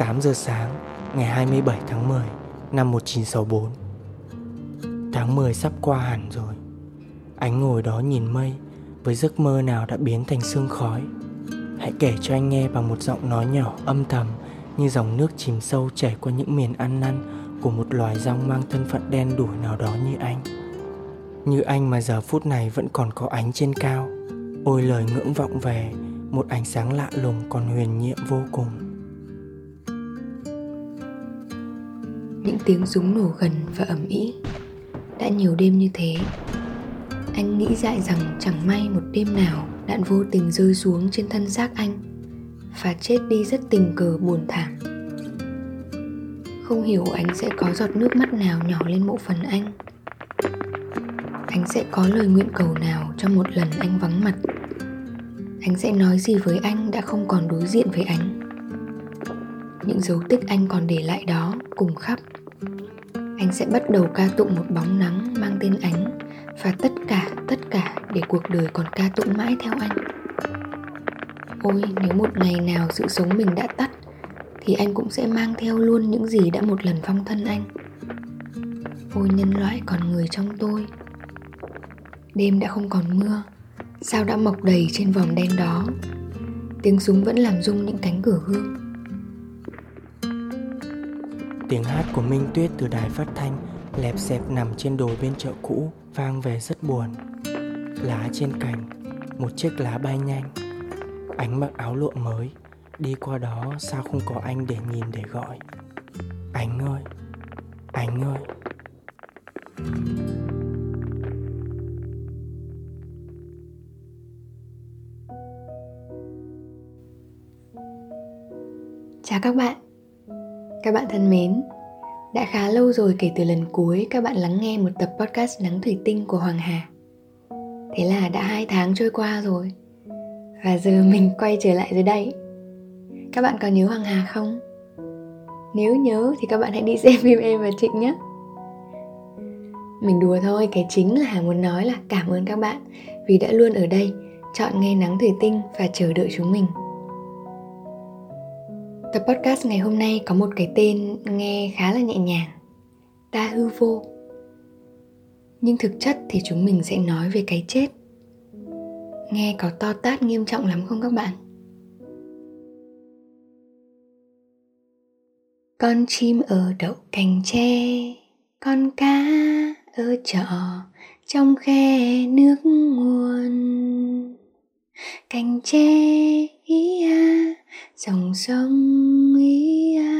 8 giờ sáng ngày 27 tháng 10 năm 1964. Tháng 10 sắp qua hẳn rồi. Anh ngồi đó nhìn mây với giấc mơ nào đã biến thành sương khói. Hãy kể cho anh nghe bằng một giọng nói nhỏ âm thầm như dòng nước chìm sâu chảy qua những miền ăn năn của một loài rong mang thân phận đen đủi nào đó như anh. Như anh mà giờ phút này vẫn còn có ánh trên cao. Ôi lời ngưỡng vọng về, một ánh sáng lạ lùng còn huyền nhiệm vô cùng. Những tiếng súng nổ gần và ầm ĩ. Đã nhiều đêm như thế, anh nghĩ dại rằng chẳng may một đêm nào đạn vô tình rơi xuống trên thân xác anh và chết đi rất tình cờ buồn thảm. Không hiểu anh sẽ có giọt nước mắt nào nhỏ lên mộ phần anh. Anh sẽ có lời nguyện cầu nào trong một lần anh vắng mặt. Anh sẽ nói gì với anh đã không còn đối diện với anh? Những dấu tích anh còn để lại đó cùng khắp. Anh sẽ bắt đầu ca tụng một bóng nắng mang tên ánh và tất cả tất cả để cuộc đời còn ca tụng mãi theo anh. Ôi, nếu một ngày nào sự sống mình đã tắt, thì anh cũng sẽ mang theo luôn những gì đã một lần phong thân anh. Ôi, nhân loại còn người trong tôi. Đêm đã không còn mưa, sao đã mọc đầy trên vòng đen đó? Tiếng súng vẫn làm rung những cánh cửa gương. Tiếng hát của Minh Tuyết từ đài phát thanh lẹp xẹp nằm trên đồi bên chợ cũ vang về rất buồn. Lá trên cành, một chiếc lá bay nhanh. Ánh mặc áo lụa mới, đi qua đó sao không có anh để nhìn để gọi. Anh ơi, anh ơi. Chào các bạn các bạn thân mến, đã khá lâu rồi kể từ lần cuối các bạn lắng nghe một tập podcast Nắng Thủy Tinh của Hoàng Hà. Thế là đã hai tháng trôi qua rồi Và giờ mình quay trở lại dưới đây Các bạn có nhớ Hoàng Hà không? Nếu nhớ thì các bạn hãy đi xem phim em và Trịnh nhé Mình đùa thôi, cái chính là Hà muốn nói là cảm ơn các bạn Vì đã luôn ở đây, chọn nghe nắng thủy tinh và chờ đợi chúng mình Tập podcast ngày hôm nay có một cái tên nghe khá là nhẹ nhàng. Ta hư vô. Nhưng thực chất thì chúng mình sẽ nói về cái chết. Nghe có to tát nghiêm trọng lắm không các bạn? Con chim ở đậu cành tre, Con cá ở chợ Trong khe nước nguồn. Cành tre ý a, dòng sông ý a.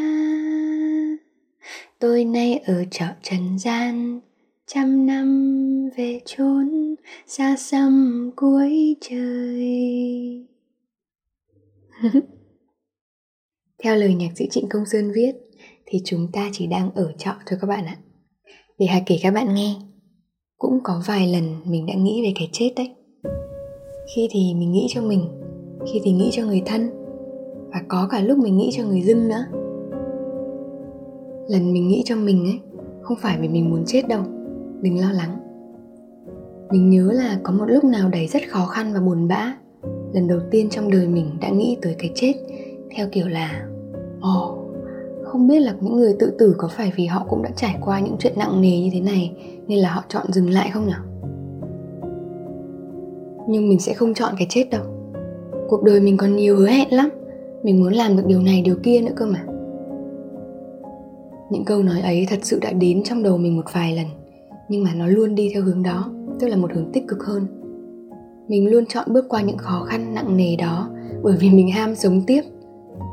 Tôi nay ở chợ trần gian, trăm năm về chốn, xa xăm cuối trời. Theo lời nhạc sĩ trịnh công sơn viết, thì chúng ta chỉ đang ở trọ thôi các bạn ạ. Để hà kể các bạn nghe, cũng có vài lần mình đã nghĩ về cái chết đấy khi thì mình nghĩ cho mình khi thì nghĩ cho người thân và có cả lúc mình nghĩ cho người dưng nữa. Lần mình nghĩ cho mình ấy không phải vì mình muốn chết đâu đừng lo lắng. Mình nhớ là có một lúc nào đấy rất khó khăn và buồn bã. Lần đầu tiên trong đời mình đã nghĩ tới cái chết theo kiểu là ồ oh, không biết là những người tự tử có phải vì họ cũng đã trải qua những chuyện nặng nề như thế này nên là họ chọn dừng lại không nhỉ nhưng mình sẽ không chọn cái chết đâu. Cuộc đời mình còn nhiều hứa hẹn lắm. Mình muốn làm được điều này, điều kia nữa cơ mà. Những câu nói ấy thật sự đã đến trong đầu mình một vài lần, nhưng mà nó luôn đi theo hướng đó, tức là một hướng tích cực hơn. Mình luôn chọn bước qua những khó khăn nặng nề đó bởi vì mình ham sống tiếp.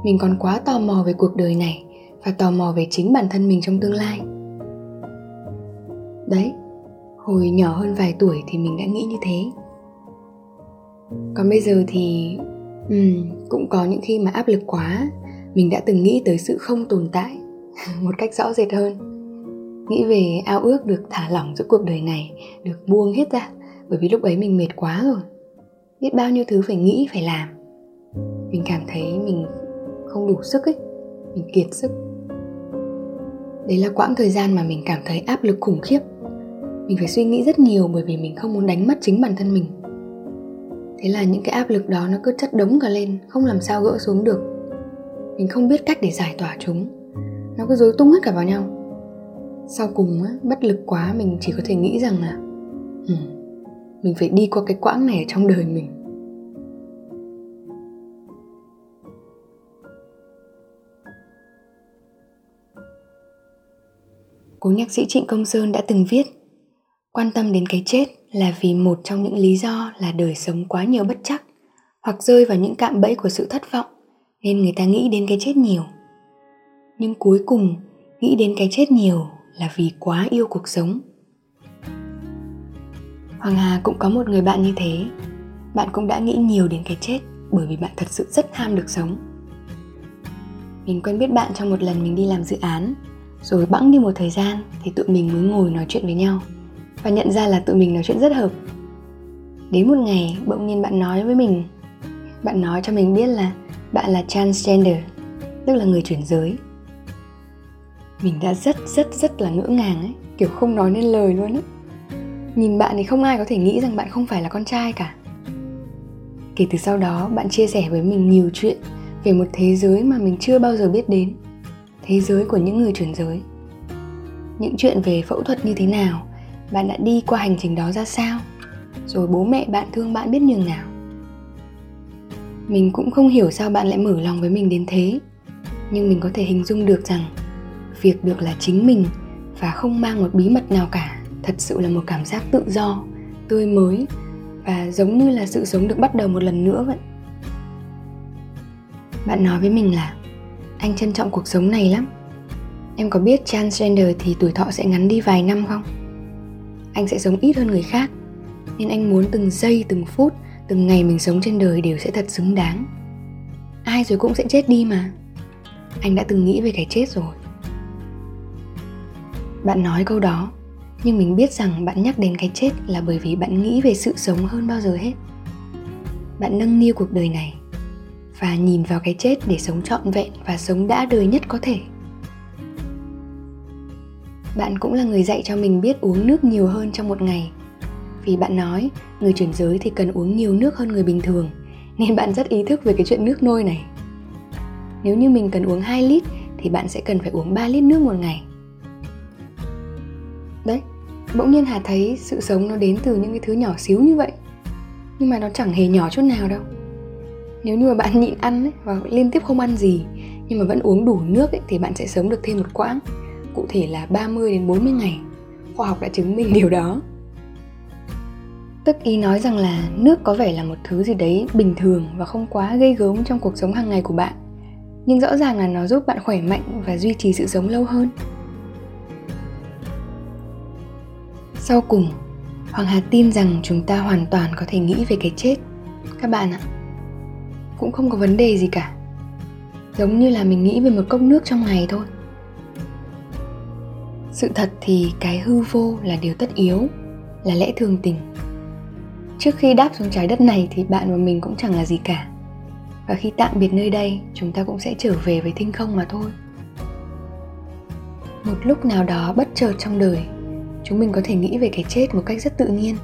Mình còn quá tò mò về cuộc đời này và tò mò về chính bản thân mình trong tương lai. Đấy, hồi nhỏ hơn vài tuổi thì mình đã nghĩ như thế còn bây giờ thì um, cũng có những khi mà áp lực quá mình đã từng nghĩ tới sự không tồn tại một cách rõ rệt hơn. Nghĩ về ao ước được thả lỏng giữa cuộc đời này được buông hết ra bởi vì lúc ấy mình mệt quá rồi. Biết bao nhiêu thứ phải nghĩ phải làm. Mình cảm thấy mình không đủ sức ấy mình kiệt sức. Đấy là quãng thời gian mà mình cảm thấy áp lực khủng khiếp. Mình phải suy nghĩ rất nhiều bởi vì mình không muốn đánh mất chính bản thân mình thế là những cái áp lực đó nó cứ chất đống cả lên không làm sao gỡ xuống được. Mình không biết cách để giải tỏa chúng. Nó cứ rối tung hết cả vào nhau. Sau cùng á, bất lực quá mình chỉ có thể nghĩ rằng là ừ, mình phải đi qua cái quãng này ở trong đời mình. Cố nhạc sĩ trịnh công sơn đã từng viết quan tâm đến cái chết là vì một trong những lý do là đời sống quá nhiều bất chắc hoặc rơi vào những cạm bẫy của sự thất vọng nên người ta nghĩ đến cái chết nhiều. Nhưng cuối cùng, nghĩ đến cái chết nhiều là vì quá yêu cuộc sống. Hoàng hà cũng có một người bạn như thế. Bạn cũng đã nghĩ nhiều đến cái chết bởi vì bạn thật sự rất ham được sống. Mình quen biết bạn trong một lần mình đi làm dự án, rồi bẵng đi một thời gian thì tụi mình mới ngồi nói chuyện với nhau và nhận ra là tụi mình nói chuyện rất hợp. Đến một ngày, bỗng nhiên bạn nói với mình. Bạn nói cho mình biết là bạn là transgender, tức là người chuyển giới. Mình đã rất rất rất là ngỡ ngàng ấy, kiểu không nói nên lời luôn á nhìn bạn thì không ai có thể nghĩ rằng bạn không phải là con trai cả. Kể từ sau đó, bạn chia sẻ với mình nhiều chuyện về một thế giới mà mình chưa bao giờ biết đến, thế giới của những người chuyển giới. Những chuyện về phẫu thuật như thế nào bạn đã đi qua hành trình đó ra sao? Rồi bố mẹ bạn thương bạn biết nhường nào? Mình cũng không hiểu sao bạn lại mở lòng với mình đến thế. Nhưng mình có thể hình dung được rằng việc được là chính mình và không mang một bí mật nào cả thật sự là một cảm giác tự do, tươi mới và giống như là sự sống được bắt đầu một lần nữa vậy. Bạn nói với mình là, anh trân trọng cuộc sống này lắm. Em có biết transgender thì tuổi thọ sẽ ngắn đi vài năm không? Anh sẽ sống ít hơn người khác. Nên anh muốn từng giây, từng phút, từng ngày mình sống trên đời đều sẽ thật xứng đáng. Ai rồi cũng sẽ chết đi mà. Anh đã từng nghĩ về cái chết rồi. Bạn nói câu đó, nhưng mình biết rằng bạn nhắc đến cái chết là bởi vì bạn nghĩ về sự sống hơn bao giờ hết. Bạn nâng niu cuộc đời này và nhìn vào cái chết để sống trọn vẹn và sống đã đời nhất có thể bạn cũng là người dạy cho mình biết uống nước nhiều hơn trong một ngày. Vì bạn nói người chuyển giới thì cần uống nhiều nước hơn người bình thường nên bạn rất ý thức về cái chuyện nước nôi này. Nếu như mình cần uống 2 lít thì bạn sẽ cần phải uống 3 lít nước một ngày. Đấy bỗng nhiên hà thấy sự sống nó đến từ những cái thứ nhỏ xíu như vậy. Nhưng mà nó chẳng hề nhỏ chút nào đâu. Nếu như mà bạn nhịn ăn ấy, và liên tiếp không ăn gì nhưng mà vẫn uống đủ nước ấy, thì bạn sẽ sống được thêm một quãng cụ thể là 30 đến 40 ngày. Khoa học đã chứng minh điều đó. Tức ý nói rằng là nước có vẻ là một thứ gì đấy bình thường và không quá gây gớm trong cuộc sống hàng ngày của bạn. Nhưng rõ ràng là nó giúp bạn khỏe mạnh và duy trì sự sống lâu hơn. Sau cùng, hoàng hà tin rằng chúng ta hoàn toàn có thể nghĩ về cái chết. Các bạn ạ, cũng không có vấn đề gì cả. Giống như là mình nghĩ về một cốc nước trong ngày thôi sự thật thì cái hư vô là điều tất yếu, là lẽ thường tình. Trước khi đáp xuống trái đất này thì bạn và mình cũng chẳng là gì cả. Và khi tạm biệt nơi đây, chúng ta cũng sẽ trở về với thinh không mà thôi. Một lúc nào đó bất chợt trong đời, chúng mình có thể nghĩ về cái chết một cách rất tự nhiên.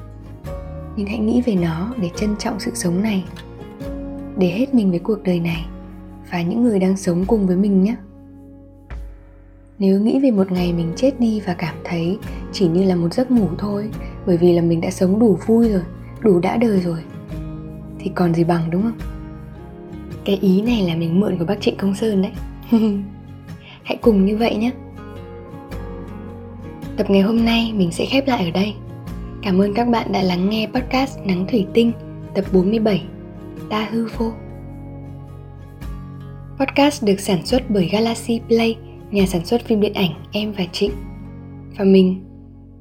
Nhưng hãy nghĩ về nó để trân trọng sự sống này, để hết mình với cuộc đời này và những người đang sống cùng với mình nhé nếu nghĩ về một ngày mình chết đi và cảm thấy chỉ như là một giấc ngủ thôi, bởi vì là mình đã sống đủ vui rồi, đủ đã đời rồi, thì còn gì bằng, đúng không? Cái ý này là mình mượn của bác trịnh công sơn đấy. Hãy cùng như vậy nhé. Tập ngày hôm nay mình sẽ khép lại ở đây. Cảm ơn các bạn đã lắng nghe podcast nắng thủy tinh, tập 47 ta hư vô. Podcast được sản xuất bởi galaxy play nhà sản xuất phim điện ảnh em và trịnh. Và mình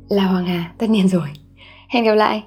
là hoàng hà, tất nhiên rồi. Hẹn gặp lại!